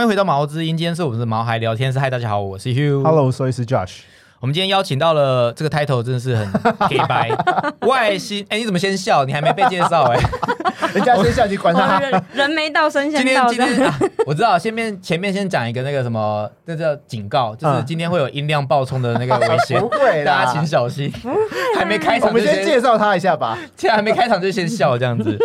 欢迎回到毛之音，今天是我们的毛孩聊天室。嗨，大家好，我是 Hugh。Hello，所以是 Josh。我们今天邀请到了这个 title 真的是很 gay 白外星。哎、你怎么先笑？你还没被介绍哎、人家先笑你管哦他。人人没到，神今天仙到的。今天、啊、我知道，先面前面先讲一个那个什么，那叫警告，就是嗯今天会有音量爆冲的那个危险，不会大家请小心。还没开场我们先介绍他一下吧。现在还没开场就先笑这样子。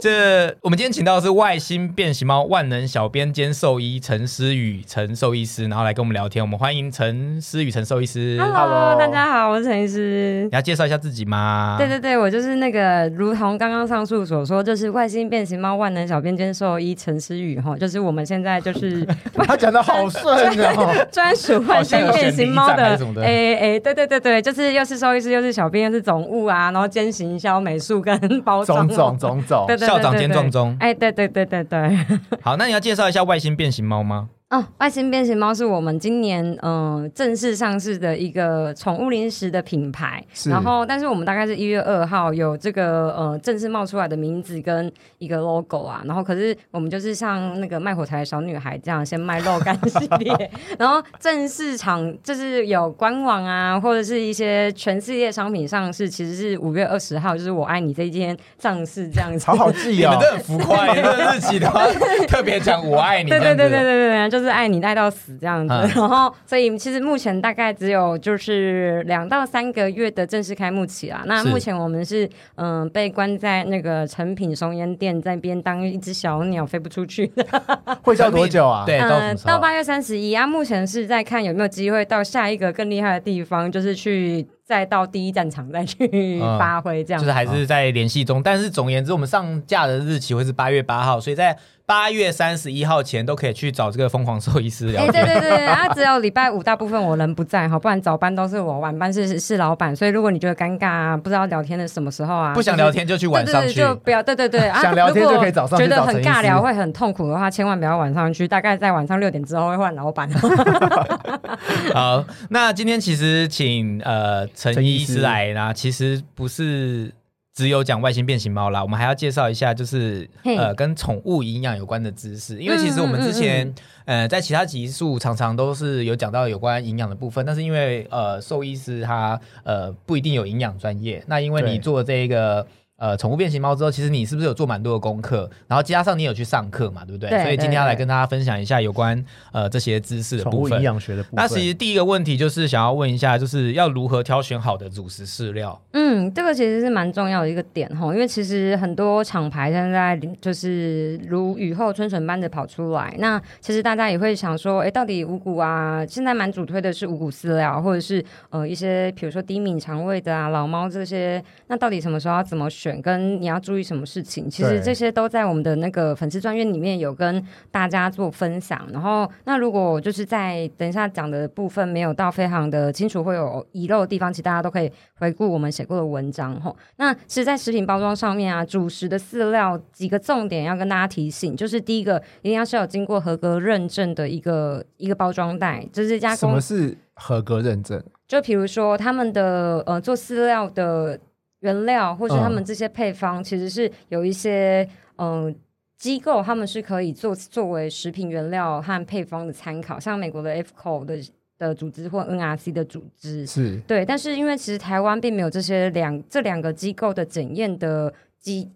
这我们今天请到的是外星变形猫万能小编兼兽医陈思雨陈兽医师，然后来跟我们聊天。我们欢迎陈思雨陈兽医师。Hello，Hello 大家好，我是陈医师你。要介绍一下自己吗？对对对，我就是那个，如同刚刚上述所说，就是外星变形猫万能小编兼兽医陈思雨哈，就是我们现在就是 他讲的好顺 哦。专属外星变形猫的哎哎，对对对对，就是又是兽医师，又是小编，又是总务啊，然后兼行销、美术跟包装总哦，总总总对，对对校长兼壮中。哎，对对对对对。好，那你要介绍一下外星变形猫吗？哦，外星变形猫是我们今年嗯、呃正式上市的一个宠物零食的品牌，是然后但是我们大概是一月二号有这个呃正式冒出来的名字跟一个 logo 啊，然后可是我们就是像那个卖火柴的小女孩这样先卖肉干系列，然后正式场就是有官网啊或者是一些全系列商品上市，其实是五月二十号，就是我爱你这一天上市这样子。好好记哦你们。这很浮夸，日期的话 特别讲我爱你。对对对对这样子对对，就是爱你爱到死这样子。嗯然后，所以其实目前大概只有就是两到三个月的正式开幕期啦。那目前我们是嗯、被关在那个成品松烟店，在边当一只小鸟飞不出去。会叫多久啊？对，嗯到八月三十一啊。目前是在看有没有机会到下一个更厉害的地方，就是去再到第一战场再去嗯 发挥这样子。就是还是在联系中，但是总而言之，我们上架的日期会是八月八号，所以在八月三十一号前都可以去找这个疯狂兽医师聊哎、对对。对对，啊，只有礼拜五大部分我人不在哈，不然早班都是我，晚班是是老板，所以如果你觉得尴尬啊，不知道聊天的什么时候啊，不想聊天就去，晚上去。对对对，就不要，对对对啊，想聊天就可以早上去觉得很尬聊会很痛苦的话，千万不要晚上去，大概在晚上六点之后会换老板。好，那今天其实请呃陈医师来啦，其实不是只有讲外星变形猫啦，我们还要介绍一下就是呃跟宠物营养有关的知识，因为其实我们之前、呃在其他集数常常都是有讲到有关营养的部分，但是因为呃兽医师他呃不一定有营养专业，那因为你做这一个。呃，宠物变形猫之后，其实你是不是有做蛮多的功课？然后加上你有去上课嘛，对不对？对所以今天要来跟大家分享一下有关呃这些知识的部分宠物营。养学的部分。那其实第一个问题就是想要问一下，就是要如何挑选好的主食饲料？嗯，这个其实是蛮重要的一个点哈，因为其实很多厂牌现在就是如雨后春笋般的跑出来。那其实大家也会想说，哎，到底五谷啊，现在蛮主推的是五谷饲料，或者是呃一些比如说低敏肠胃的啊、老猫这些，那到底什么时候要怎么选，跟你要注意什么事情？其实对这些都在我们的那个粉丝专页里面有跟大家做分享。然后，那如果就是在等一下讲的部分没有到非常的清楚，会有遗漏的地方，其实大家都可以回顾我们写过的文章吼。那其实，在食品包装上面啊，主食的饲料几个重点要跟大家提醒，就是第一个，一定要是有经过合格认证的一个一个包装袋，就是这家公什么是合格认证？就比如说他们的呃做饲料的原料，或是他们这些配方，其实是有一些嗯。呃机构他们是可以做作为食品原料和配方的参考，像美国的 FCO 的的组织或 NRC 的组织，是对。但是因为其实台湾并没有这些两这两个机构的检验的机，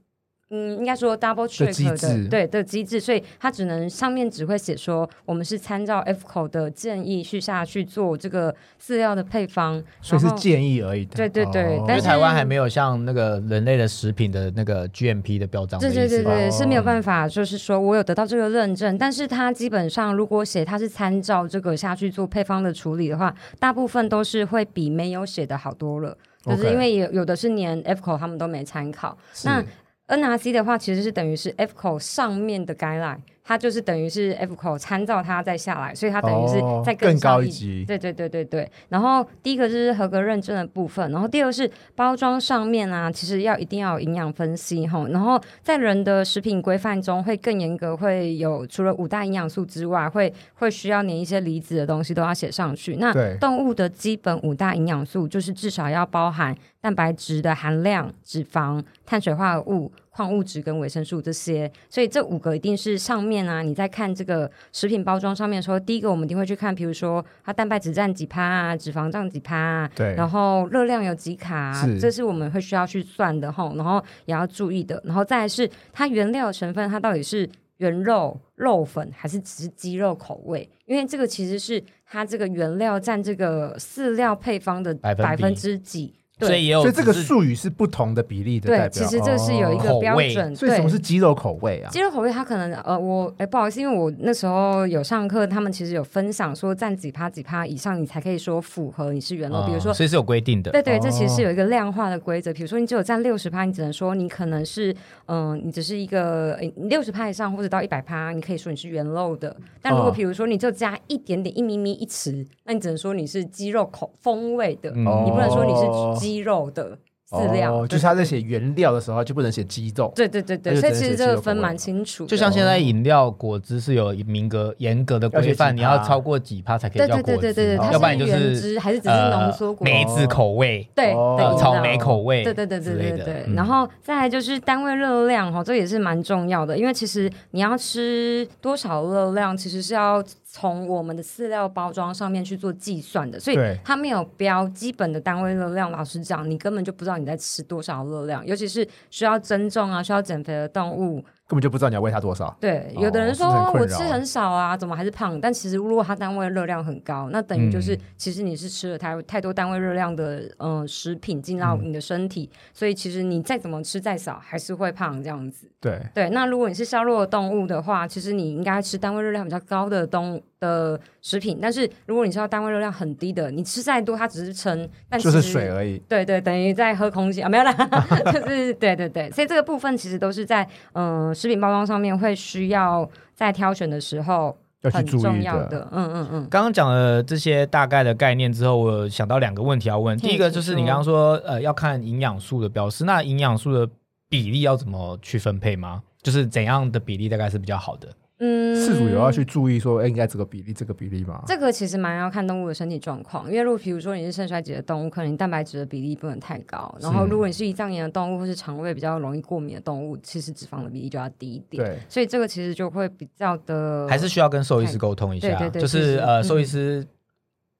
嗯，应该说 double check 的机制对的机制，所以它只能上面只会写说我们是参照 FCO 的建议去下去做这个饲料的配方，所以是建议而已的。对对对哦因为但是台湾还没有像那个人类的食品的那个 GMP 的标章。对对对对，哦是没有办法，就是说我有得到这个认证，但是它基本上如果写它是参照这个下去做配方的处理的话，大部分都是会比没有写的好多了，就是因为有有的是连 FCO 他们都没参考，那 NRC 的话其实是等于是 FCO 上面的 guideline，它就是等于是 FCO 参照它再下来，所以它等于是哦再更高一级。对对对对对，然后第一个就是合格认证的部分，然后第二个是包装上面啊，其实要一定要有营养分析哈，然后在人的食品规范中会更严格，会有除了五大营养素之外，会会需要连一些离子的东西都要写上去。那动物的基本五大营养素就是至少要包含蛋白质的含量、脂肪、碳水化合物、矿物质跟维生素这些。所以这五个一定是上面啊，你在看这个食品包装上面的时候，第一个我们一定会去看，比如说它蛋白质占几趴啊，脂肪占几趴啊，对然后热量有几卡、这是我们会需要去算的哈，然后也要注意的。然后再来是它原料成分，它到底是原肉、肉粉还是只是鸡肉口味？因为这个其实是它这个原料占这个饲料配方的百分之几。对所以也有所以这个术语是不同的比例的代对，其实这是有一个标准。所以什么是鸡肉口味啊？鸡肉口味，它可能呃，我哎不好意思，因为我那时候有上课，他们其实有分享说占几趴几趴以上，你才可以说符合你是原肉。比如说哦所以是有规定的。对对，这其实有一个量化的规则。比如说，你只有占六十趴，你只能说你可能是，嗯、你只是一个六十趴以上或者到一百趴，你可以说你是原肉的。但如果哦比如说你就加一点点一咪咪一匙，那你只能说你是鸡肉口风味的，嗯你不能说你哦是鸡肉的饲料。哦就是他在写原料的时候，就不能写鸡肉。对对对对，所以其实这个分蛮清楚。就像现在饮料果汁是有明格严格的规范，你要超过几趴才可以对对叫果汁，对对对对，对要不然就是原汁还是只是浓缩果汁？梅子口味、对草莓口味，对对对对对对，嗯然后再来就是单位热量哈，这也是蛮重要的，因为其实你要吃多少热量，其实是要从我们的饲料包装上面去做计算的，所以对它没有标基本的单位热量。老实讲，你根本就不知道你在吃多少热量，尤其是需要增重啊、需要减肥的动物，根本就不知道你要喂它多少。对，哦有的人说、我吃很少啊，怎么还是胖？但其实如果它单位热量很高，那等于就是、嗯其实你是吃了太太多单位热量的呃食品进到嗯你的身体，所以其实你再怎么吃再少还是会胖这样子。对，对，那如果你是消弱的动物的话，其实你应该吃单位热量比较高的动的食品，但是如果你知道单位热量很低的，你吃再多它只是撑，但就是水而已。对对，等于在喝空气啊，没有啦，就是对对对，所以这个部分其实都是在嗯、呃食品包装上面会需要在挑选的时候很要去注意的。重要的，嗯嗯嗯，刚刚讲了这些大概的概念之后，我想到两个问题要问。第一个就是你刚刚说，呃，要看营养素的标示，那营养素的比例要怎么去分配吗？就是怎样的比例大概是比较好的？嗯，饲主有要去注意说，哎，应该这个比例，这个比例吗？这个其实蛮要看动物的身体状况，因为如果比如说你是肾衰竭的动物，可能你蛋白质的比例不能太高；然后如果你是胰脏炎的动物或是肠胃比较容易过敏的动物，其实脂肪的比例就要低一点。对，所以这个其实就会比较的，还是需要跟兽医师沟通一下，对对对就是呃，嗯兽医师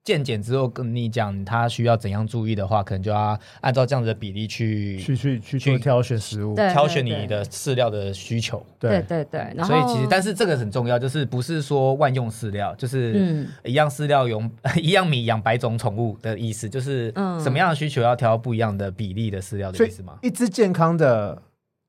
健检之后跟你讲他需要怎样注意的话，可能就要按照这样子的比例去去去去去挑选食物。挑选你的饲料的需求。对对对，然后所以其实，但是这个很重要，就是不是说万用饲料，就是嗯一样饲料用 一样米养百种宠物的意思，就是嗯什么样的需求要挑不一样的比例的饲料的意思吗？一只健康的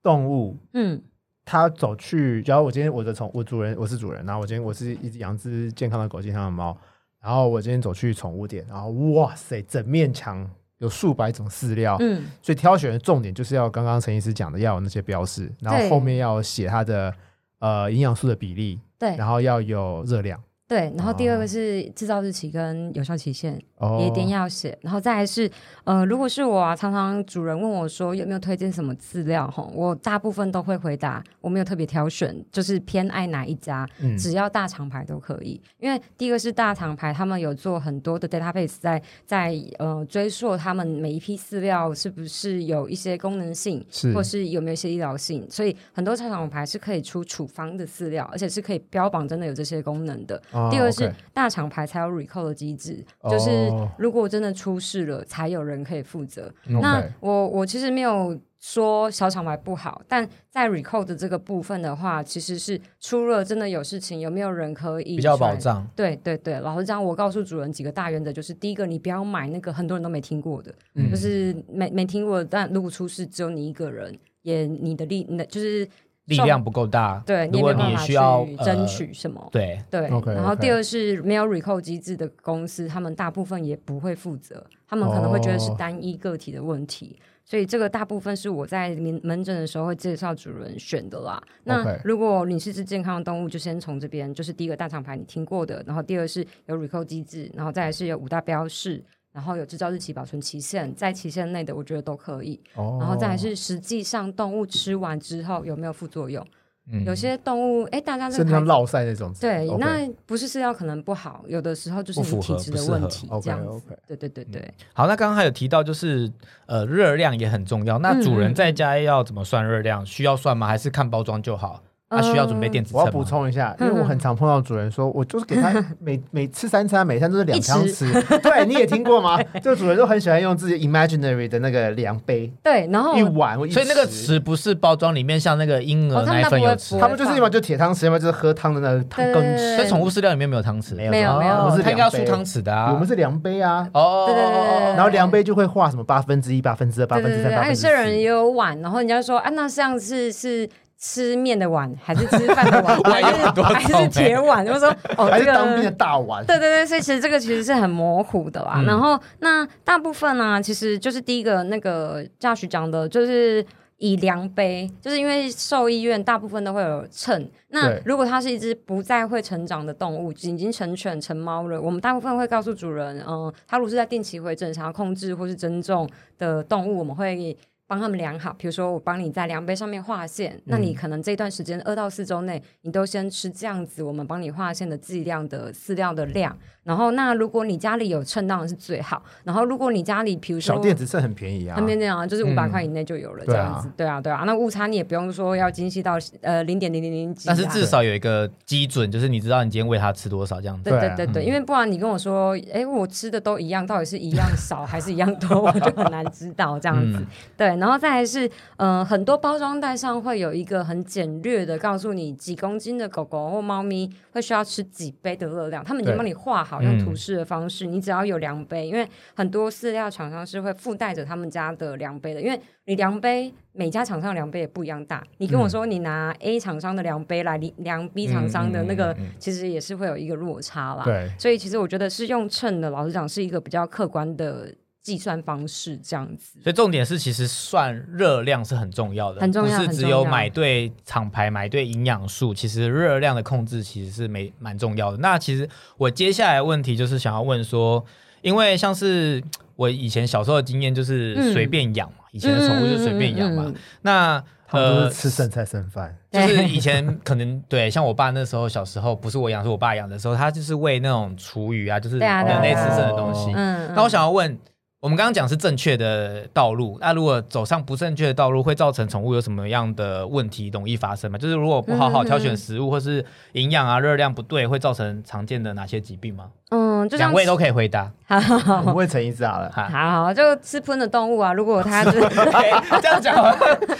动物，嗯它走去，假如我今天我的宠，我主人我是主人，然后我今天我是一只养只健康的狗、健康的猫，然后我今天走去宠物店，然后哇塞，整面墙有数百种饲料，嗯，所以挑选的重点就是要刚刚陈医师讲的，要有那些标示，然后后面要写它的呃营养素的比例，对。然后要有热量，对，然后第二哦个是制造日期跟有效期限，哦也一定要写。然后再来是，呃，如果是我啊，常常主人问我说有没有推荐什么饲料，哈，我大部分都会回答我没有特别挑选，就是偏爱哪一家，嗯只要大厂牌都可以。因为第一个是大厂牌，他们有做很多的 database 在在呃追溯他们每一批饲料是不是有一些功能性，是或是有没有一些医疗性，所以很多大厂牌是可以出处方的饲料，而且是可以标榜真的有这些功能的。哦第二是大厂牌才有 recall 的机制，哦就是如果真的出事了，才有人可以负责。嗯那我我其实没有说小厂牌不好，但在 recall 的这个部分的话，其实是出了真的有事情，有没有人可以比较保？障。对对对，老实讲，我告诉主人几个大原则，就是第一个，你不要买那个很多人都没听过的，嗯就是没没听过的，但如果出事只有你一个人，也你的力，那就是力量不够大，对你如果你也没办法需要去争呃取什么。对，对然后第二是没有 recall 机制的公司，他们大部分也不会负责，他们可能会觉得是哦单一个体的问题，所以这个大部分是我在门门诊的时候会介绍主人选的啦。那如果你是只健康的动物，就先从这边，就是第一个大厂牌你听过的，然后第二是有 recall 机制，然后再来是有五大标示。然后有制造日期、保存期限，在期限内的，我觉得都可以。哦然后再来是实际上动物吃完之后有没有副作用。嗯有些动物，哎，大家这甚至像落塞那种。对那不是饲料可能不好，有的时候就是不符你体质的问题，这样子。OK，对对对对，好，那刚刚还有提到就是呃热量也很重要，那主人在家要怎么算热量？需要算吗？还是看包装就好？他需要准备电子秤吗？我要补充一下，因为我很常碰到主人说，我就是给他 每每吃三餐，每餐都是两汤一吃。对，你也听过吗？这个主人都很喜欢用自己 imaginary 的那个量杯，对，然后一碗一所以那个匙不是包装里面像那个婴儿奶粉有匙。他们就是要么就铁汤匙，要么就是喝汤的那个汤。羹匙。对对。所以宠物饲料里面没有汤匙，没有没有没有。我们是它应该要出汤匙的啊。我们是量杯啊，哦，对对对然后量杯就会画什么八分之一、八分之二、八分之三、对对对，八分之还有些人也。有碗，然后人家说啊，那像是是吃面的碗，还是吃饭的碗，还是还是铁碗？就说哦，还这个是当兵的大碗，对对对，所以其实这个其实是很模糊的啦。嗯然后那大部分呢、其实就是第一个那个驾许讲的，就是。以量杯，就是因为兽医院大部分都会有秤。那如果它是一只不再会成长的动物，已经成犬成猫了，我们大部分会告诉主人，嗯、它如果是在定期回诊想要控制或是增重的动物，我们会帮他们量好。比如说，我帮你在量杯上面画线，那你可能这段时间二到四周内，你都先吃这样子，我们帮你划线的剂量的饲料的量。然后，那如果你家里有秤，当然是最好。然后，如果你家里比如说小电子秤很便宜啊很便宜啊，就是五百嗯块以内就有了，这对啊样子，对啊，对啊。那误差你也不用说要精细到呃零点零零零几啊，但是至少有一个基准，就是你知道你今天喂它吃多少这样子。对对啊对对对，嗯因为不然你跟我说，哎，我吃的都一样，到底是一样少还是一样多，我就很难知道这样子。嗯对，然后再来是，呃，很多包装袋上会有一个很简略的告诉你几公斤的狗狗或猫咪会需要吃几杯的热量，他们已经对帮你画好，嗯用图示的方式，你只要有量杯，因为很多饲料厂商是会附带着他们家的量杯的，因为你量杯每家厂商量杯也不一样大，你跟我说你拿 A 厂商的量杯来量量 B 厂商的那个嗯嗯嗯嗯，其实也是会有一个落差啦。对，所以其实我觉得是用秤的，老实讲是一个比较客观的计算方式，这样子。所以重点是，其实算热量是很重要的，很重要不是只有买对厂牌、买对营养素，其实热量的控制其实是没蛮重要的。那其实我接下来的问题就是想要问说，因为像是我以前小时候的经验就是嗯随便养嘛，以前的宠物就随便养嘛。嗯嗯嗯嗯那呃是吃剩菜剩饭。就是以前可能对，像我爸那时候小时候，不是我养，是我爸养的时候，他就是喂那种厨余啊，就是人类吃剩的东西。那我想要问，我们刚刚讲是正确的道路，那如果走上不正确的道路，会造成宠物有什么样的问题容易发生吗？就是如果不好好挑选食物，或是营养啊、热量不对，会造成常见的哪些疾病吗？嗯，两位都可以回答。好好好我们会成一只好了。哈，好好，就吃喷的动物啊，如果它是 这样讲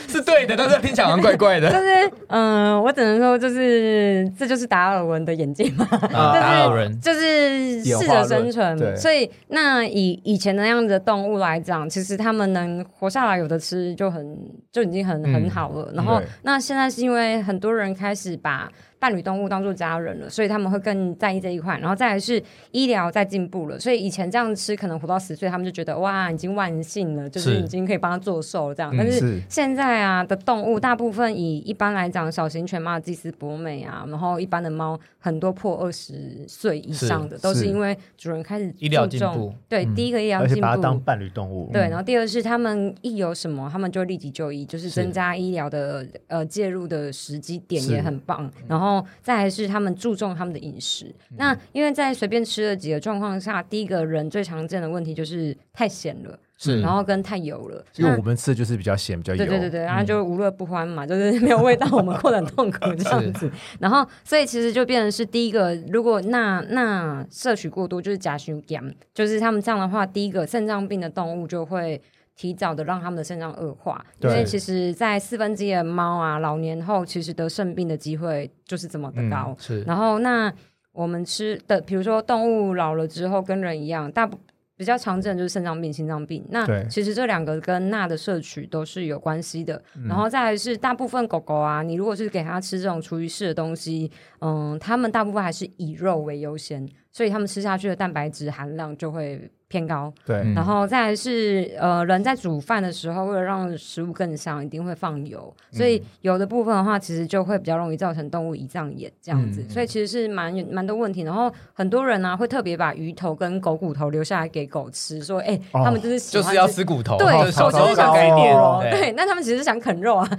是对的，但是听起来好像怪怪就的。是嗯，我只能说就是这就是达尔文的眼界嘛，啊，达尔文，就是适者生存。所以那以以前那样子的动物来讲，其实它们能活下来，有的吃就很就已经很嗯很好了。然后那现在是因为很多人开始把伴侣动物当做家人了，所以他们会更在意这一块。然后再来是医疗在进步了，所以以前这样吃可能活到十岁，他们就觉得哇已经万幸了，就是是已经可以帮他做寿了这样。嗯但是是现在啊的动物，大部分以一般来讲，小型犬马尔济斯博美啊，然后一般的猫很多破二十岁以上的，都是是因为主人开始医疗进步对，嗯第一个医疗进步。把它当伴侣动物。对，嗯然后第二是他们一有什么，他们就立即就医，就是是增加医疗的呃介入的时机点也很棒。然后再来是他们注重他们的饮食。嗯那因为在随便吃了几个状况下，第一个人最常见的问题就是太咸了，是然后跟太油了。因为我们吃的就是比较咸，比较油。对对对对，然后就无乐不欢嘛，就是没有味道，我们过得很痛苦这样子。然后，所以其实就变成是第一个，如果那那摄取过多，就是甲醛盐，就是他们这样的话，第一个肾脏病的动物就会。提早的让他们的肾脏恶化，因对为其实，在四分之一的猫啊，老年后其实得肾病的机会就是这么的高。嗯是然后，那我们吃的，比如说动物老了之后跟人一样，大部比较常见的就是肾脏病、心脏病。那其实这两个跟钠的摄取都是有关系的。嗯然后再来是大部分狗狗啊，你如果是给它吃这种厨余式的东西，嗯，它们大部分还是以肉为优先，所以它们吃下去的蛋白质含量就会偏高。对，嗯。然后再来是呃，人在煮饭的时候，为了让食物更香，一定会放油，所以油的部分的话，其实就会比较容易造成动物胰脏炎这样子，嗯所以其实是蛮蛮多问题。然后很多人呢、会特别把鱼头跟狗骨头留下来给狗吃，说哎、哦。他们就是喜就是要欢吃吃骨头，对，就是我就是想小时候概念吃骨头，对对，那他们其实是想啃肉啊，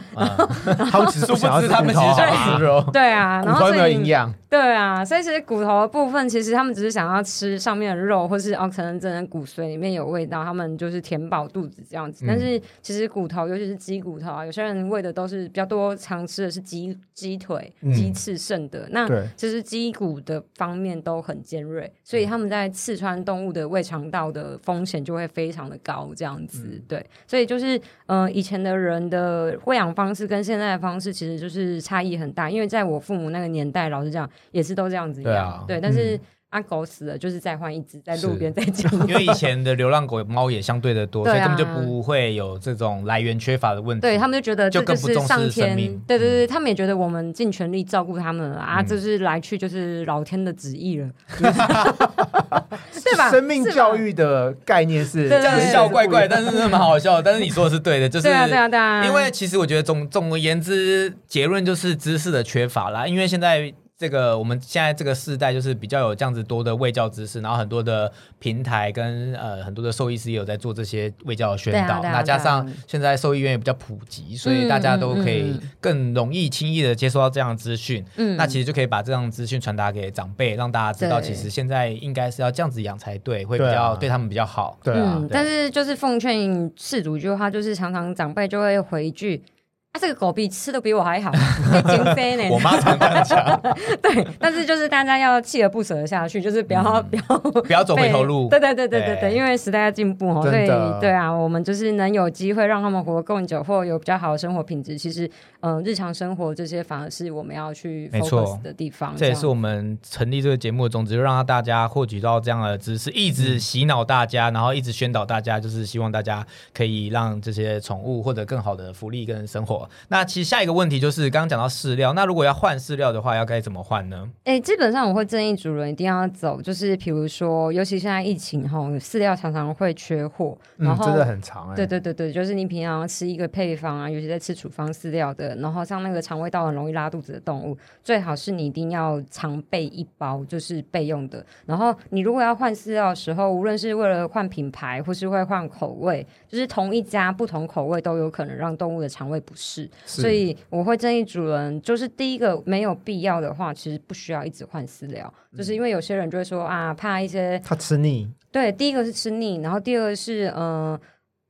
他们其实殊不想要知他们其实想要吃肉。对啊，然后所以营养？对啊，所以其实骨头的部分，其实他们只是想要吃上面的肉，或是哦，可能真的骨髓里面有味道，他们就是填饱肚子这样子。嗯但是其实骨头，尤其是鸡骨头啊，有些人喂的都是比较多，常吃的是鸡鸡腿、嗯鸡翅剩的。那对，其实鸡骨的方面都很尖锐，所以他们在刺穿动物的胃肠道的风险就会非常的高，这样子。嗯对，所以就是呃，以前的人的喂养方式跟现在的方式其实就是差异很大。因为在我父母那个年代，老实讲也是都这样子养，对啊对，但是。啊，狗死了，就是再换一只，在路是边再捡。因为以前的流浪狗猫也相对的多，啊所以根本就不会有这种来源缺乏的问题。对他们就觉得这就更不重视上天生命，对对对，他们也觉得我们尽全力照顾他们了啊，嗯这是来去就是老天的旨意了，对吧？生命教育的概念是这样子笑怪怪，但是真的蛮好笑的。但是你说的是对的，就是对啊对啊对啊，因为其实我觉得总总而言之，结论就是知识的缺乏啦。因为现在这个我们现在这个世代就是比较有这样子多的卫教知识，然后很多的平台跟呃很多的兽医师也有在做这些卫教的宣导。啊啊那加上现在兽医院也比较普及，所以大家都可以更容易轻易的接收到这样的资讯。嗯那其实就可以把这样的资讯传达给长辈，让大家知道，其实现在应该是要这样子养才对，会比较对他们比较好。对啊嗯，，但是就是奉劝事主一句话，就是常常长辈就会回一句。啊，这个狗比吃的比我还好，可以减肥呢。我妈常这样讲，对，但是就是大家要锲而不舍的下去，就是不要、嗯不要不要走回头路。对对对对对对，因为时代在进步哦，所以对啊，我们就是能有机会让他们活得更久，或有比较好的生活品质。其实，嗯、日常生活这些反而是我们要去 focus 的地方。这也是我们成立这个节目的宗旨，就让大家获取到这样的知识，一直洗脑大家，然后一直宣导大家，就是希望大家可以让这些宠物获得更好的福利跟生活。那其实下一个问题就是刚刚讲到饲料，那如果要换饲料的话，要该怎么换呢？哎、基本上我会建议主人一定要走，就是比如说，尤其现在疫情哈，饲料常常会缺货，然嗯，后、真的很长哎，对对对对，就是你平常吃一个配方啊，尤其在吃处方饲料的，然后像那个肠胃道很容易拉肚子的动物，最好是你一定要常备一包，就是备用的。然后你如果要换饲料的时候，无论是为了换品牌或是会换口味，就是同一家不同口味都有可能让动物的肠胃不适。是。所以我会建议主人，就是第一个没有必要的话，其实不需要一直换饲料，就是因为有些人就会说啊，怕一些他吃腻，对，第一个是吃腻，然后第二个是呃，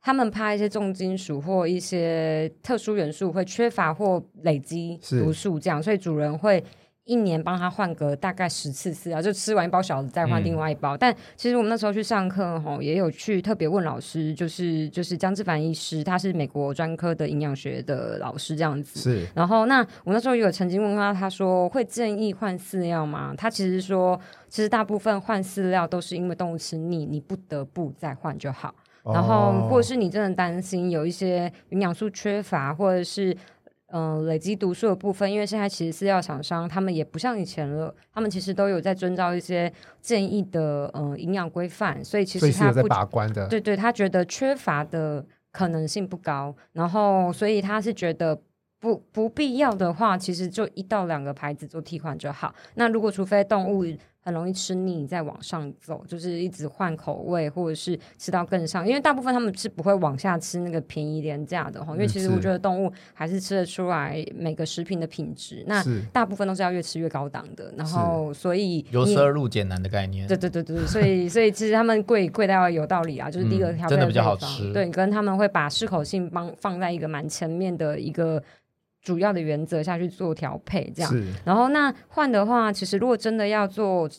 他们怕一些重金属或一些特殊元素会缺乏或累积毒素，这样，所以主人会。一年帮他换个大概十次饲料，就吃完一包小的再换嗯另外一包。但其实我们那时候去上课吼，也有去特别问老师，就是就是江志凡医师，他是美国专科的营养学的老师这样子。是然后，那我那时候有曾经问他，他说会建议换饲料吗？他其实说，其实大部分换饲料都是因为动物吃腻，你不得不再换就好。然后，哦或者是你真的担心有一些营养素缺乏，或者是嗯、呃累积毒素的部分，因为现在其实饲料厂商他们也不像以前了，他们其实都有在遵照一些建议的嗯营养规范，所以其所以是有在实他不把关的，对对，他觉得缺乏的可能性不高，然后所以他是觉得不不必要的话，其实就一到两个牌子做替换就好。那如果除非动物很容易吃腻，再往上走，就是一直换口味，或者是吃到更上，因为大部分他们是不会往下吃那个便宜廉价的哈，因为其实我觉得动物还是吃得出来每个食品的品质，那大部分都是要越吃越高档的，然后所以由奢入俭难的概念。对对对对，所以所以其实他们贵贵到有道理啊，就是第一个嗯调配真的比较好吃。对，跟他们会把适口性帮放在一个蛮前面的一个主要的原则下去做调配，这样。然后那换的话，其实如果真的要做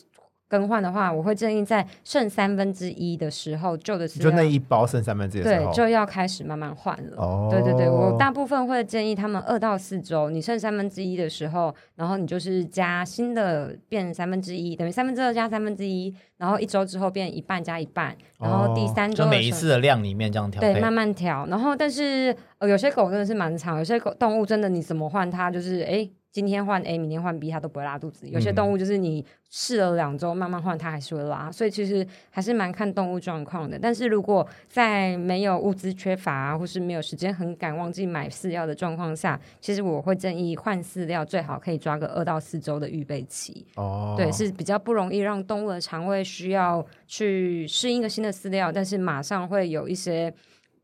更换的话，我会建议在剩三分之一的时候，旧的就那一包剩三分之一的时候，对就要开始慢慢换了。哦，对对对，我大部分会建议他们二到四周，你剩三分之一的时候，然后你就是加新的变三分之一，等于三分之二加三分之一，然后一周之后变一半加一半，然后第哦三周的就每一次的量里面这样调对慢。慢调，然后但是呃有些狗真的是蛮长，有些狗动物真的你怎么换它就是哎今天换 A，明天换 B，它都不会拉肚子。有些动物就是你试了两周，慢慢换，它还是会拉。所以其实还是蛮看动物状况的。但是如果在没有物资缺乏啊，或是没有时间很赶忘记买饲料的状况下，其实我会建议换饲料，最好可以抓个二到四周的预备期。哦，对，是比较不容易让动物的肠胃需要去适应一个新的饲料，但是马上会有一些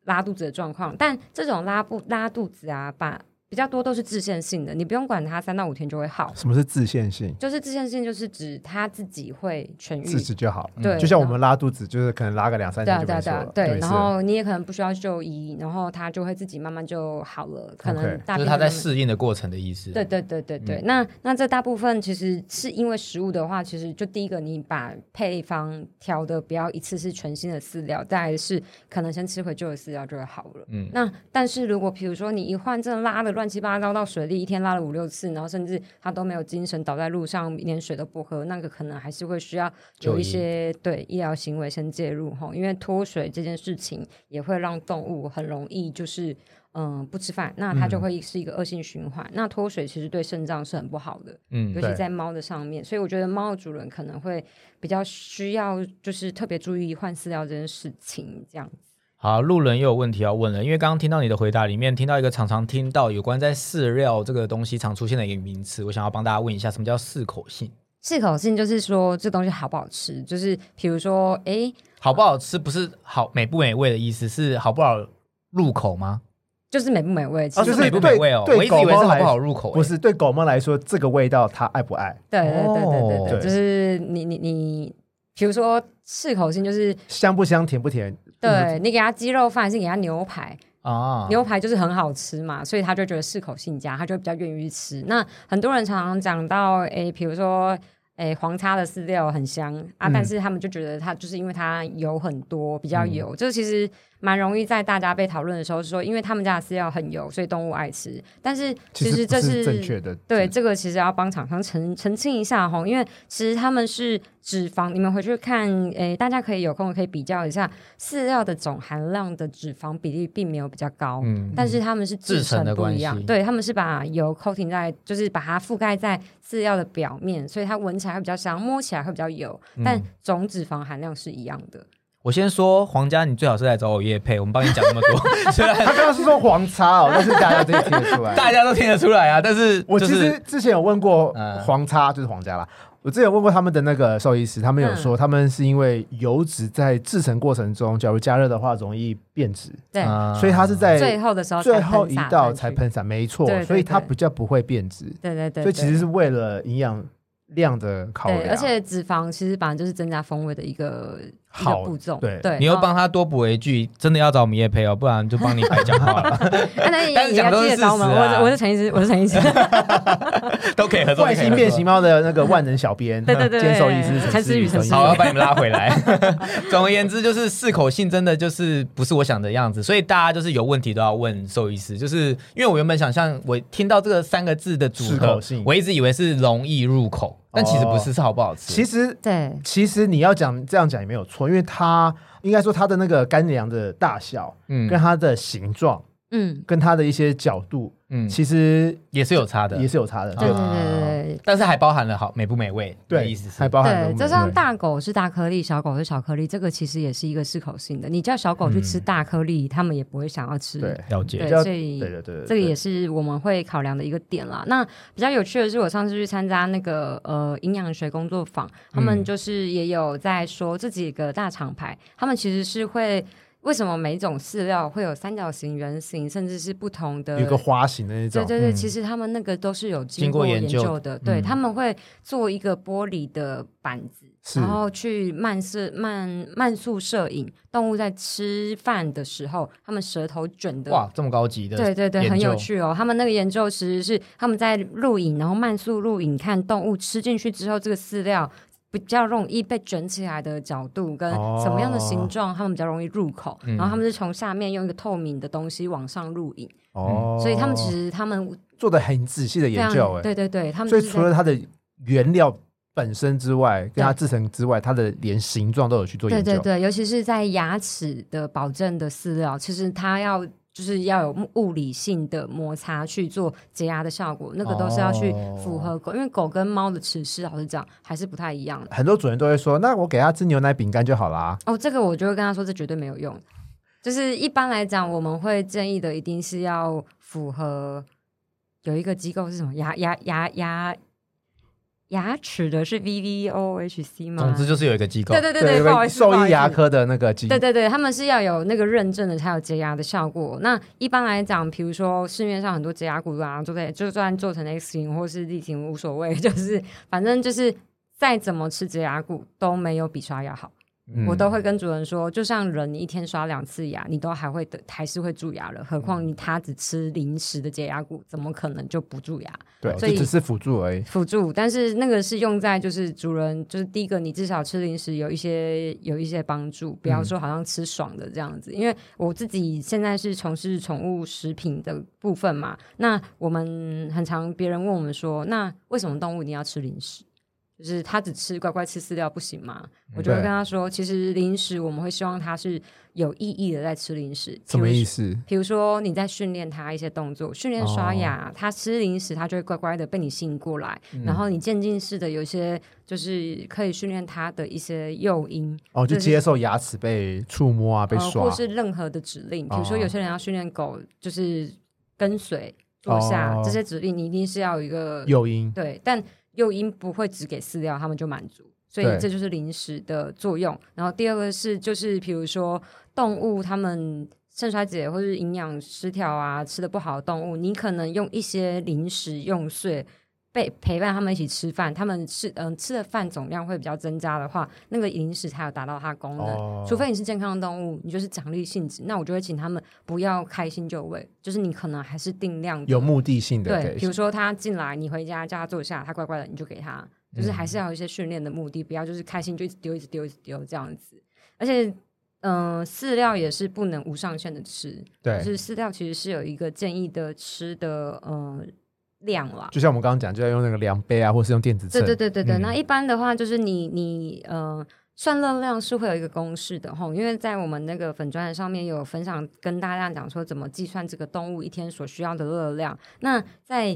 拉肚子的状况。但这种拉不拉肚子啊，把比较多都是自限性的，你不用管它，三到五天就会好。什么是自限性？就是自限性，就是指它自己会痊愈。自己就好。对，就像我们拉肚子，就是可能拉个两三天就对啊对啊没事了。对，然后你也可能不需要就医，然后它就会自己慢慢就好了，可能就是他在适应的过程的意思。对对对对对，那那这大部分其实是因为食物的话，其实就第一个你把配方调的不要一次是全新的饲料，再来是可能先吃回旧的饲料就会好了。嗯那但是如果比如说你一换真的拉的乱七八糟到水里，一天拉了五六次，然后甚至他都没有精神，倒在路上连水都不喝，那个可能还是会需要有一些对医疗行为先介入哈，因为脱水这件事情也会让动物很容易就是。嗯，不吃饭，那它就会是一个恶性循环。那脱水其实对肾脏是很不好的，嗯尤其在猫的上面。所以我觉得猫的主人可能会比较需要，就是特别注意换饲料这件事情。这样子，好，路人又有问题要问了，因为刚刚听到你的回答里面，听到一个常常听到有关在饲料这个东西常出现的一个名词，我想要帮大家问一下，什么叫适口性？适口性就是说这东西好不好吃，就是比如说，诶，好不好吃不是好美不美味的意思，是好不好入口吗？就是美不美味。其啊，实就是美不美味哦对我一直以为是好不好入口欸不是对狗猫来说，这个味道它爱不爱，对对对对对哦对，就是你你你，比如说适口性就是香不香，甜不甜？对你给他鸡肉饭还是给他牛排，啊，牛排就是很好吃嘛，所以他就觉得适口性佳，他就比较愿意去吃。那很多人常常讲到，诶，比如说。诶，黄叉的饲料很香啊，嗯。但是他们就觉得它就是因为它油很多，比较嗯。油，这其实蛮容易在大家被讨论的时候说，因为他们家的饲料很油，所以动物爱吃。但是其实这不是正确的。对，这个其实要帮厂商澄澄清一下哈，因为其实他们是脂肪，你们回去看，哎，大家可以有空可以比较一下饲料的总含量的脂肪比例并没有比较高，嗯，但是他们是制制成的不一样关系，对，他们是把油 coating 在，就是把它覆盖在饲料的表面，所以它闻起来会比较香，摸起来会比较油，但嗯总脂肪含量是一样的。我先说，皇家，你最好是来找我叶配，我们帮你讲那么多，虽然他刚刚是说黄叉哦，但是大家都听得出来。大家都听得出来啊，但是 我其就是实之前有问过嗯黄叉，就是皇家啦。我之前有问过他们的那个兽医师，他们有嗯说他们是因为油脂在制成过程中，假如加热的话容易变质，对，啊所以它是在最后的时候才最后一道才喷洒，没错所以它比较不会变质。对对对，所以其实是为了营养量的考量，对，而且脂肪其实本来就是增加风味的一个一个好步骤。对对，你又帮他多补一句，真的要找我们叶配哦，不然就帮你白讲话了，啊那也讲都是记得找我们，事实啊我是我是陈医师，我是陈医师。都可以合作。外星变形猫的那个万能小编，对对对兼兽医师陈思宇陈思宇好，我要把你们拉回来。总而言之，就是适口性真的就是不是我想的样子，所以大家就是有问题都要问兽医师。就是因为我原本想象，我听到这个三个字的组合适口性，我一直以为是容易入口，但其实不是，是好不好吃。其实对。其实你要讲这样讲也没有错，因为它应该说它的那个干粮的大小，嗯。跟它的形状，嗯，跟它的一些角度，嗯，其实也是有差的，也是有差的。对对对对。但是还包含了好美不美味对意思，是还包含了对，就像大狗是大颗粒，小狗是小颗粒，这个其实也是一个适口性的。你叫小狗去吃嗯大颗粒，它们也不会想要吃。对了解对，所以对对对，对这个也是我们会考量的一个点啦。那比较有趣的是，我上次去参加那个呃营养学工作坊，他们嗯就是也有在说这几个大厂牌，他们其实是会为什么每一种饲料会有三角形、圆形，甚至是不同的有一个花形的那种，对对对，嗯。其实他们那个都是有经过研研究。究的，对嗯他们会做一个玻璃的板子，然后去慢摄慢慢速摄影动物在吃饭的时候，他们舌头卷的哇，这么高级的，对对对，很有趣哦。他们那个研究其实是他们在录影，然后慢速录影，看动物吃进去之后，这个饲料比较容易被卷起来的角度跟哦什么样的形状，他们比较容易入口。嗯然后他们是从下面用一个透明的东西往上入影，哦，所以他们其实他们做的很仔细的研究，哎，对对对，他们所以除了它的原料本身之外，跟它制成之外，它的连形状都有去做研究。对对对，尤其是在牙齿的保证的饲料，其实它要就是要有物理性的摩擦去做解压的效果，那个都是要去符合狗，因为狗跟猫的齿式老实讲还是不太一样的。很多主人都会说，那我给它吃牛奶饼干就好啦。哦，这个我就会跟他说，这绝对没有用。就是一般来讲，我们会建议的一定是要符合有一个机构是什么牙牙牙牙牙齿的是 V V O H C 吗？总之就是有一个机构对，对对对，有不好意思，兽医牙科的那个机构，对对对，他们是要有那个认证的才有洁牙的效果。那一般来讲，比如说市面上很多洁牙骨啊，对不对？就算做成 X 型或是 Z 型无所谓，就是反正就是再怎么吃洁牙骨都没有比刷牙好。嗯我都会跟主人说，就像人你一天刷两次牙，你都还会的还是会蛀牙了，何况你他只吃零食的解牙骨，怎么可能就不蛀牙？对，所以只是辅助而已。辅助，但是那个是用在就是主人，就是第一个，你至少吃零食有一些有一些帮助，不要说好像吃爽的这样子。因为我自己现在是从事宠物食品的部分嘛，那我们很常别人问我们说，那为什么动物一定要吃零食？就是他只吃乖乖吃饲料不行吗？我就会跟他说，其实零食我们会希望它是有意义的在吃零食，什么意思？比如说你在训练它一些动作，训练刷牙，它吃零食，它就会乖乖的被你吸引过来。然后你渐进式的有一些就是可以训练它的一些诱因，哦，就就是接受牙齿被触摸啊，被呃，刷或。是任何的指令。比如说哦有些人要训练狗，就是跟随、坐下、哦这些指令，你一定是要有一个诱因对，但诱因不会只给饲料，他们就满足，所以这就是零食的作用。然后第二个是，就是比如说动物它们肾衰竭或是营养失调啊，吃的不好的动物，你可能用一些零食用碎。被陪伴他们一起吃饭，他们吃嗯、吃的饭总量会比较增加的话，那个零食才有达到它的功能。哦。除非你是健康的动物，你就是奖励性质，那我就会请他们不要开心就喂，就是你可能还是定量有目的性的对，比如说他进来，你回家叫他坐下，他乖乖的，你就给他，就是还是要有一些训练的目的，不要就是开心就一直丢、一直丢、一直丢这样子。而且，嗯、饲料也是不能无上限的吃，对。就，是饲料其实是有一个建议的吃的呃量啦。就像我们刚刚讲，就要用那个量杯啊，或是用电子秤。对对对对对，嗯那一般的话就是你你呃。算热量是会有一个公式的吼，因为在我们那个粉砖上面有分享，跟大家讲说怎么计算这个动物一天所需要的热量。那在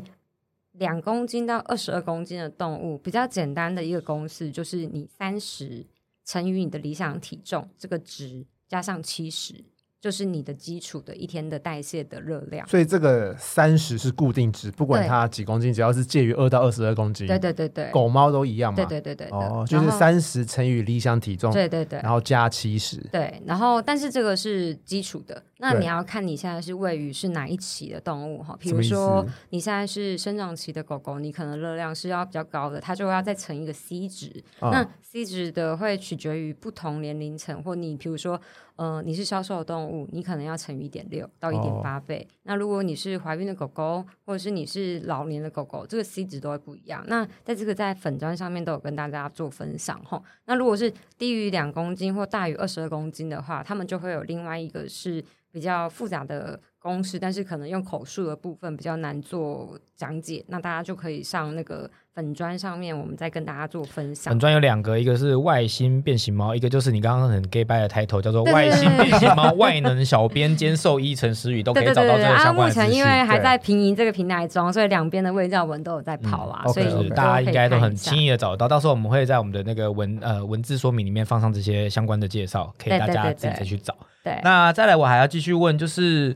两公斤到二十二公斤的动物，比较简单的一个公式就是你三十乘以你的理想体重这个值加上七十，就是你的基础的一天的代谢的热量。所以这个三十是固定值，不管它几公斤，只要是介于二到二十二公斤，对对对对，狗猫都一样嘛。对对对对的哦，就是三十乘以理想体重，对对对然后加七十。对，然后但是这个是基础的，那你要看你现在是位于是哪一期的动物哈，比如说你现在是生长期的狗狗，你可能热量是要比较高的，它就要再乘一个 C 值。嗯那 C 值的会取决于不同年龄层，或你比如说，呃，你是销售的动物，你可能要乘以一点六到一点八倍。那如果你是怀孕的狗狗，或者是你是老年的狗狗，这个 C 值都会不一样。那在这个在粉砖上面都有跟大家做分享吼。那如果是低于两公斤或大于二十二公斤的话，他们就会有另外一个是比较复杂的公式，但是可能用口述的部分比较难做讲解。那大家就可以上那个粉砖上面，我们再跟大家做分享粉砖有两个，一个是外星变形猫，一个就是你刚刚很 gay 掰的 title 叫做外星变形猫外能小编兼兽医陈诗雨，都可以找到这个相关因为还在平移这个平台中，所以两边的卫教文都有在跑啊，嗯所以大家应该都很轻易。的找得到，到时候我们会在我们的那个文呃文字说明里面放上这些相关的介绍，可以大家自己再去找。对，那再来，我还要继续问，就是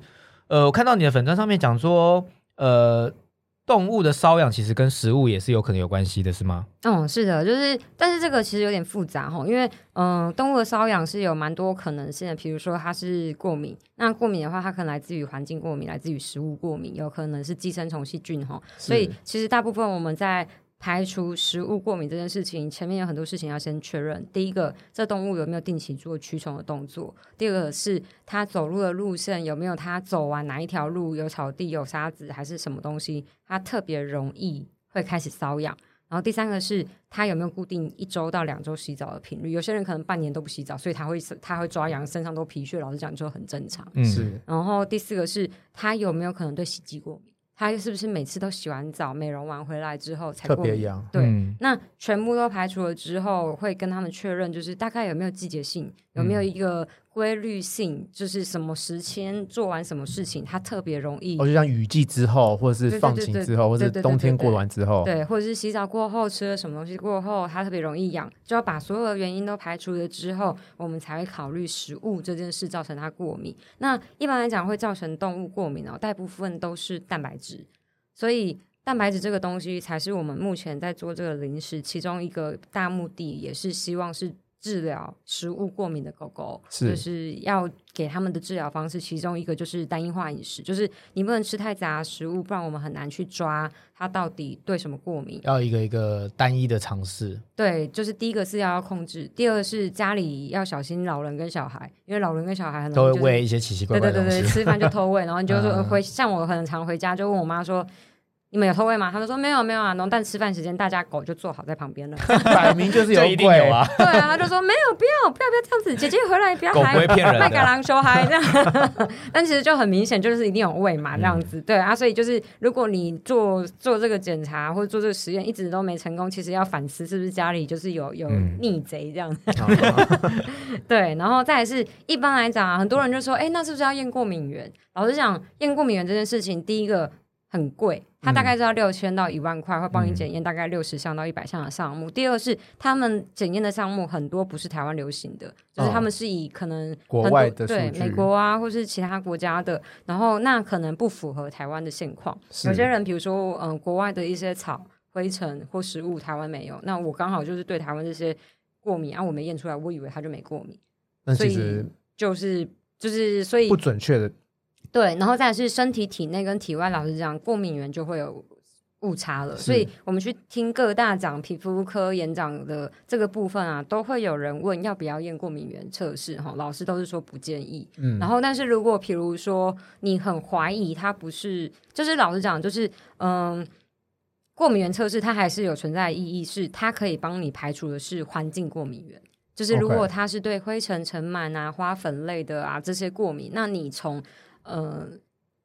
呃，我看到你的粉砖上面讲说，呃，动物的瘙痒其实跟食物也是有可能有关系的，是吗？嗯，是的，就是，但是这个其实有点复杂哈，因为嗯、呃动物的瘙痒是有蛮多可能性的，比如说它是过敏，那过敏的话，它可能来自于环境过敏，来自于食物过敏，有可能是寄生虫细菌哈，所以其实大部分我们在排除食物过敏这件事情，前面有很多事情要先确认。第一个，这动物有没有定期做驱虫的动作；第二个是它走路的路线有没有它走完哪一条路有草地、有沙子还是什么东西，它特别容易会开始瘙痒。然后第三个是它有没有固定一周到两周洗澡的频率？有些人可能半年都不洗澡，所以他会他会抓痒，身上都皮屑，老实讲就很正常。嗯，是然后第四个是它有没有可能对洗剂过敏？他是不是每次都洗完澡、美容完回来之后才特过敏？别痒。对，嗯那全部都排除了之后，会跟他们确认，就是大概有没有季节性，有嗯没有一个规律性，就是什么时间做完什么事情，它特别容易哦，就像雨季之后，或者是放晴之后，或者是冬天过完之后，对，或者是洗澡过后吃了什么东西过后，它特别容易痒，就要把所有的原因都排除了之后，我们才会考虑食物这件事造成它过敏。那一般来讲会造成动物过敏哦，大部分都是蛋白质，所以蛋白质这个东西才是我们目前在做这个零食其中一个大目的，也是希望是。治疗食物过敏的狗狗，是就是要给他们的治疗方式，其中一个就是单一化饮食，就是你不能吃太杂的食物，不然我们很难去抓它到底对什么过敏。要一个一个单一的尝试。对，就是第一个是要控制，第二个是家里要小心老人跟小孩，因为老人跟小孩很都会容易喂一些奇奇怪对对对对，怪的东西。吃饭就偷喂，然后你就说嗯 回，像我很常回家就问我妈说。你们有偷喂吗？他们说没有没有啊，然后但吃饭时间大家狗就坐好在旁边了。摆明就是有这一定鬼有啊！对啊，他就说没有，不要不要不要这样子，姐姐回来不要狗不还会骗人的麦嘎狼修嗨这样，但其实就很明显就是一定有喂嘛这样子，对啊，所以就是如果你做做这个检查或者做这个实验一直都没成功，其实要反思是不是家里就是有有嗯逆贼这样子。啊对，然后再来是一般来讲啊，很多人就说，哎，那是不是要验过敏源？老实讲，验过敏源这件事情，第一个很贵，它大概是要六千到一万块，会帮你检验大概六十项到一百项的项目。第二是他们检验的项目很多不是台湾流行的，就是他们是以可能国外的对美国啊，或是其他国家的，然后那可能不符合台湾的现况。有些人比如说，嗯、国外的一些草、灰尘或食物，台湾没有，那我刚好就是对台湾这些过敏，啊，我没验出来，我以为他就没过敏。那所以其实就是就是，所以不准确的，对，然后再来是身体体内跟体外，老实讲，过敏源就会有误差了。所以我们去听各大长皮肤科演讲的这个部分啊，都会有人问要不要验过敏源测试哈，老师都是说不建议。嗯，然后，但是如果比如说你很怀疑它不是，就是老实讲，就是嗯。过敏源测试它还是有存在的意义，是它可以帮你排除的是环境过敏源。就是如果它是对灰尘、尘螨啊、花粉类的啊这些过敏，那你从呃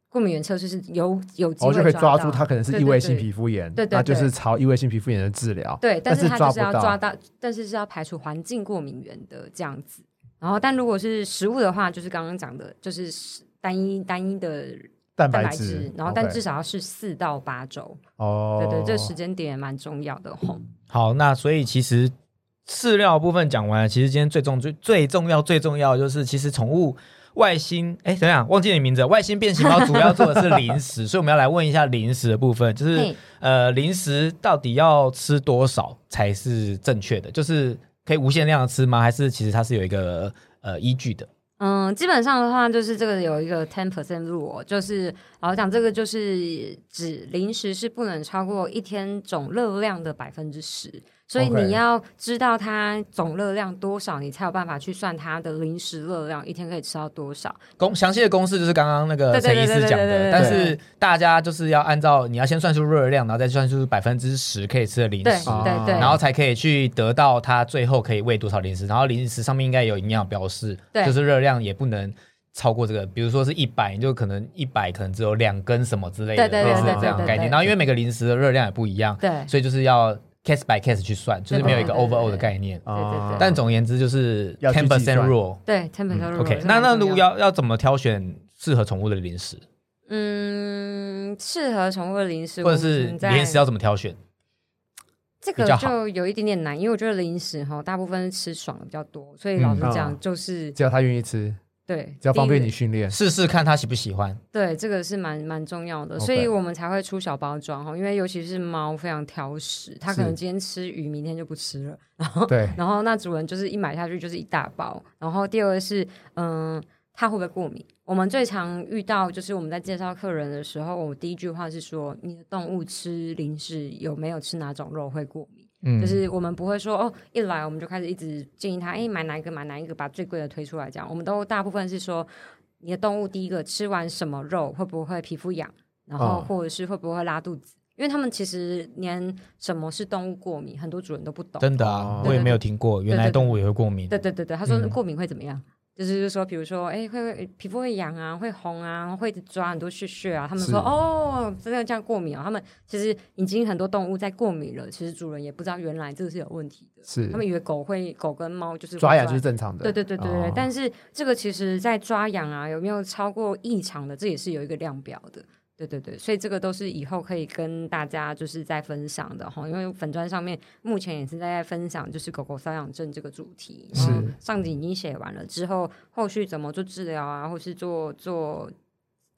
过敏原测试是有有机我会哦就可以抓住它可能是异位性皮肤炎，对对那就是朝异位性皮肤炎的治疗。对，但但是是它就是抓不到要抓到，但是是要排除环境过敏源的这样子。然后，但如果是食物的话，就是刚刚讲的，就是单一单一的蛋白质质，，然后但至少要是四到八周。哦，对对，这时间点也蛮重要的吼。好，那所以其实饲料部分讲完了，其实今天最重最最重要最重要的就是，其实宠物外星，哎，等一下忘记你名字，外星变形猫主要做的是零食，所以我们要来问一下零食的部分，就是呃，零食到底要吃多少才是正确的？就是可以无限量的吃吗？还是其实它是有一个呃依据的？嗯，基本上的话，就是这个有一个 ten percent rule，就是老实讲，这个就是指零食是不能超过一天总热量的百分之十。所以你要知道它总热量多少，你才有办法去算它的零食热量，一天可以吃到多少。公详细的公式就是刚刚那个陈医师讲的，但是大家就是要按照你要先算出热量，然后再算出百分之十可以吃的零食，哦对对，然后才可以去得到它最后可以喂多少零食，然后零食上面应该有营养标示，就是热量也不能。超过这个，比如说是一百，你就可能一百可能只有两根什么之类的，对对类似对这样的概念。对对对然后因为每个零食的热量也不一样，对。所以就是要 case by case 去算，就是没有一个对对对 overall 的概念。对对对。但总而言之就是 ten percent rule，。对 ten percent rule 嗯 OK，那那如果要要怎么挑选适合宠物的零食，嗯适合宠物的零食，或者是零食要怎么挑选？这个就有一点点难，因为我觉得零食哈，大部分是吃爽的比较多，所以老实嗯。讲，就是、只要他愿意吃，对，只要方便你训练。试试看它喜不喜欢。对，这个是蛮蛮重要的所以我们才会出小包装哈，因为尤其是猫非常挑食，它可能今天吃鱼，明天就不吃了，然后对，然后那主人就是一买下去就是一大包，然后第二个是嗯。它会不会过敏？我们最常遇到就是我们在介绍客人的时候，我第一句话是说：你的动物吃零食有没有吃哪种肉会过敏？嗯就是我们不会说哦，一来我们就开始一直建议他，哎，买哪一个买哪一个，把最贵的推出来这样。我们都大部分是说，你的动物第一个吃完什么肉会不会皮肤痒，然后哦或者是会不会拉肚子，因为他们其实连什么是动物过敏，很多主人都不懂。真的啊哦，我也没有听过，原来动物也会过敏。对对对对，他说嗯过敏会怎么样？就是说，比如说，哎，会会皮肤会痒啊，会红啊，会抓很多屑屑啊。他们说，哦，真的这样过敏啊？他们其实已经很多动物在过敏了，其实主人也不知道原来这个是有问题的。是他们以为狗会，狗跟猫就是抓痒就是正常的。对对对对对，哦但是这个其实在抓痒啊，有没有超过异常的，这也是有一个量表的。对对对，所以这个都是以后可以跟大家就是在分享的哈，因为粉砖上面目前也是在分享就是狗狗瘙痒症这个主题，是然后上集已经写完了，之后后续怎么做治疗啊，或是做做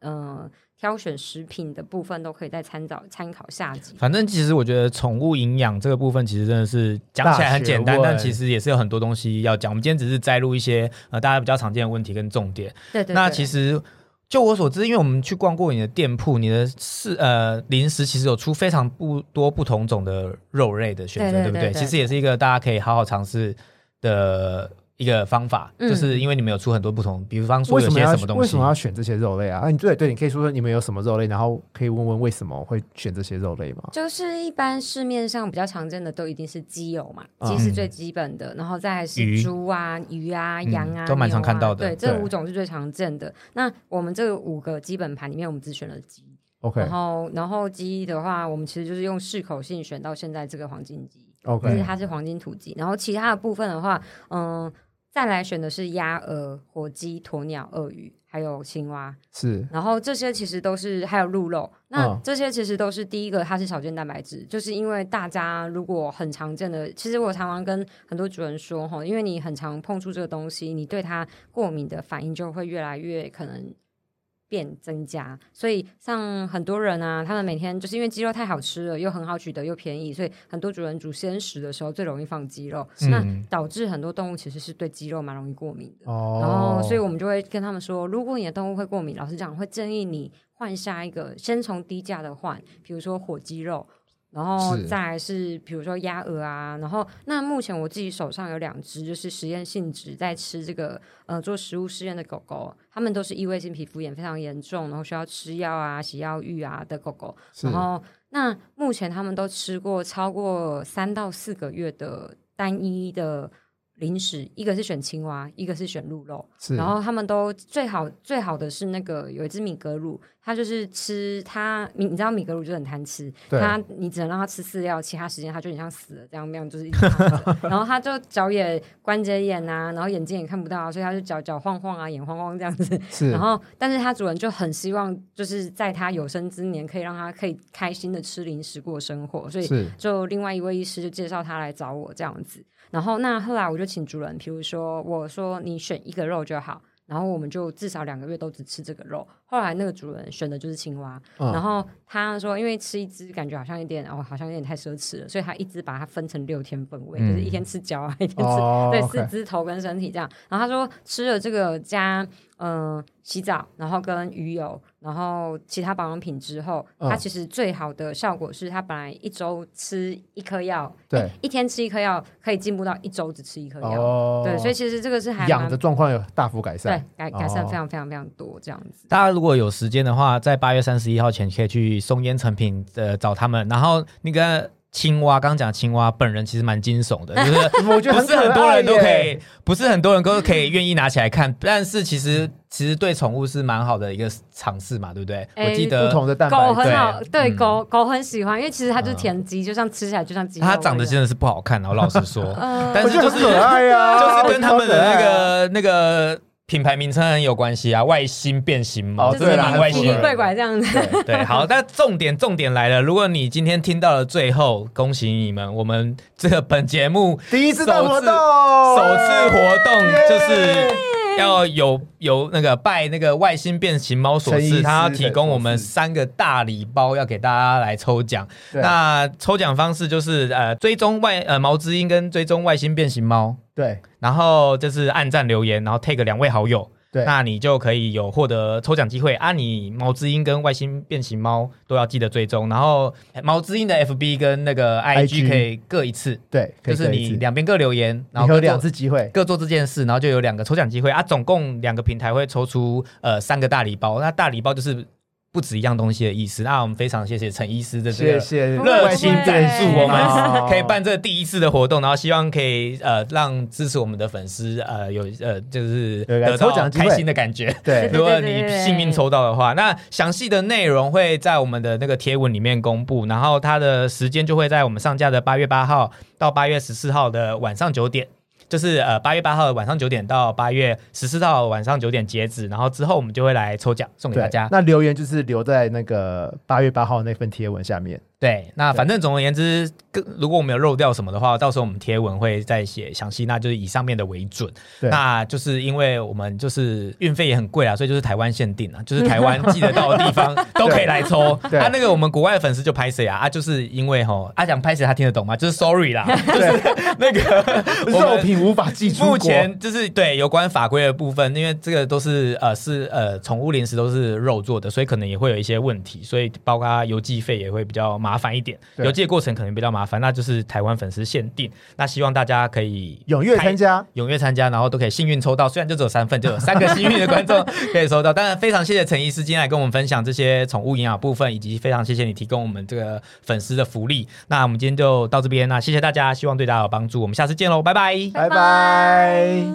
呃挑选食品的部分，都可以再参照参考下集。反正其实我觉得宠物营养这个部分，其实真的是讲起来很简单但其实也是有很多东西要讲。我们今天只是摘录一些呃大家比较常见的问题跟重点。对对对，那其实就我所知，因为我们去逛过你的店铺，你的是呃零食其实有出非常不多不同种的肉类的选择，对对不对其实也是一个大家可以好好尝试的一个方法，嗯就是因为你们有出很多不同，比方说有些什么东西，为什么要选这些肉类啊？啊，你对对，你可以说说你们有什么肉类，然后可以问问为什么会选这些肉类吗？就是一般市面上比较常见的都一定是鸡油嘛，嗯鸡是最基本的，然后再来是鱼猪啊、鱼啊、嗯羊啊，都蛮常看到的对，这五种是最常见的。那我们这五个基本盘里面，我们只选了鸡。OK 然后，然后鸡的话，我们其实就是用适口性选到现在这个黄金鸡，就是 OK 它是黄金土鸡。然后其他的部分的话，嗯，再来选的是鸭、鹅、火鸡、鸵鸟、鳄鱼，还有青蛙。是然后这些其实都是还有鹿肉，那嗯这些其实都是第一个，它是少见蛋白质，就是因为大家如果很常见的，其实我常常跟很多主人说哈，因为你很常碰触这个东西，你对它过敏的反应就会越来越可能。变增加，所以像很多人啊，他们每天就是因为鸡肉太好吃了，又很好取得又便宜，所以很多主人煮鲜食的时候最容易放鸡肉，嗯。那导致很多动物其实是对鸡肉蛮容易过敏的。哦，然后，所以我们就会跟他们说，如果你的动物会过敏，老实讲，会建议你换下一个，先从低价的换，比如说火鸡肉，然后再来是比如说鸭鹅啊，然后那目前我自己手上有两只，就是实验性质在吃这个呃做食物试验的狗狗，它们都是异位性皮肤炎非常严重，然后需要吃药啊、洗药浴啊的狗狗，然后那目前他们都吃过超过三到四个月的单一的零食，一个是选青蛙，一个是选鹿肉，是。然后他们都最好最好的是那个有一只米格鲁，它就是吃它，你你知道米格鲁就很贪吃，它你只能让它吃饲料，其他时间它就很像死了这样那样，就是一直然后它就脚也关节炎啊，然后眼睛也看不到啊，所以它就脚脚晃晃啊，眼晃晃这样子，是。然后，但是它主人就很希望，就是在它有生之年，可以让它可以开心的吃零食过生活，所以是。就另外一位医师就介绍他来找我这样子。然后那后来我就请主人，比如说我说你选一个肉就好，然后我们就至少两个月都只吃这个肉。后来那个主人选的就是青蛙，嗯。然后他说因为吃一只感觉好像有点哦，好像有点太奢侈了，所以他一只把它分成六天份位，就是一天吃脚啊，一天吃哦对，四肢头跟身体这样。然后他说吃了这个加嗯、呃洗澡，然后跟鱼油，然后其他保养品之后，嗯。它其实最好的效果是他本来一周吃一颗药，对。诶一天吃一颗药，可以进步到一周只吃一颗药。哦，对，所以其实这个是还养的状况有大幅改善。对善，改改善哦。非常非常非常多这样子。大家如果有时间的话，在八月三十一号前可以去松烟成品呃找他们。然后那个青蛙，刚刚讲青蛙本人其实蛮惊悚的，就是我觉得不是很多人都可以。不是很多人都可以愿意拿起来看。但是其实其实对宠物是蛮好的一个尝试嘛，对不对？我记得同的蛋白狗很好，对嗯狗狗很喜欢，因为其实它就是嗯田鸡，就像吃起来就像鸡。它长得真的是不好看，然后老实说，嗯 但是就是可爱呀，就是跟他们的那个那个品牌名称很有关系啊，外星变形嘛，就是哦对啦奇奇蛮外星人怪怪这样子。对对，好，但重点重点来了，如果你今天听到了最后，恭喜你们，我们这个本节目第一次的活动，首次活动就是要有有那个拜那个外星变形猫所赐，他要提供我们三个大礼包要给大家来抽奖。那抽奖方式就是呃追踪外呃毛之音跟追踪外星变形猫，对然后就是按赞留言，然后 take 两位好友。对。那你就可以有获得抽奖机会。啊！你毛知音跟外星变形猫都要记得追踪，然后呃毛知音的 FB 跟那个 IG 可以各一次，对，就是你两边各留言，然后各做两次机会，各做这件事，然后就有两个抽奖机会。啊！总共两个平台会抽出呃三个大礼包，那大礼包就是不不止一样东西的意思。那我们非常谢谢陈医师的这个谢谢热情赞助我们哦可以办这第一次的活动，然后希望可以呃让支持我们的粉丝呃有呃就是得到抽奖开心的感觉。对 如果你幸运抽到的话，那详细的内容会在我们的那个贴文里面公布，然后它的时间就会在我们上架的八月八号到八月十四号的晚上九点。就是呃八月八号晚上九点到八月十四号晚上九点截止，然后之后我们就会来抽奖送给大家。那留言就是留在那个八月八号那份贴文下面。对，那反正总而言之，如果我们有漏掉什么的话，到时候我们贴文会再写详细，那就是以上面的为准。对那就是因为我们就是运费也很贵啊，所以就是台湾限定啊，就是 台湾寄得到的地方 都可以来抽。对啊，那个我们国外的粉丝就拍谁啊？啊，就是因为吼，阿讲拍谁他听得懂吗？就是 sorry 啦，就是 那个我肉品无法寄出。目前就是对有关法规的部分，因为这个都是呃是呃宠物零食都是肉做的，所以可能也会有一些问题，所以包括邮寄费也会比较麻烦一点，对邮寄的过程可能比较麻烦，那就是台湾粉丝限定。那希望大家可以踊跃参加，踊跃参加，然后都可以幸运抽到，虽然就只有三份，就有三个幸运的观众可以抽到。当然，非常谢谢陈医师今天来跟我们分享这些宠物营养部分，以及非常谢谢你提供我们这个粉丝的福利。那我们今天就到这边，那谢谢大家，希望对大家有帮助，我们下次见喽，拜拜。拜拜。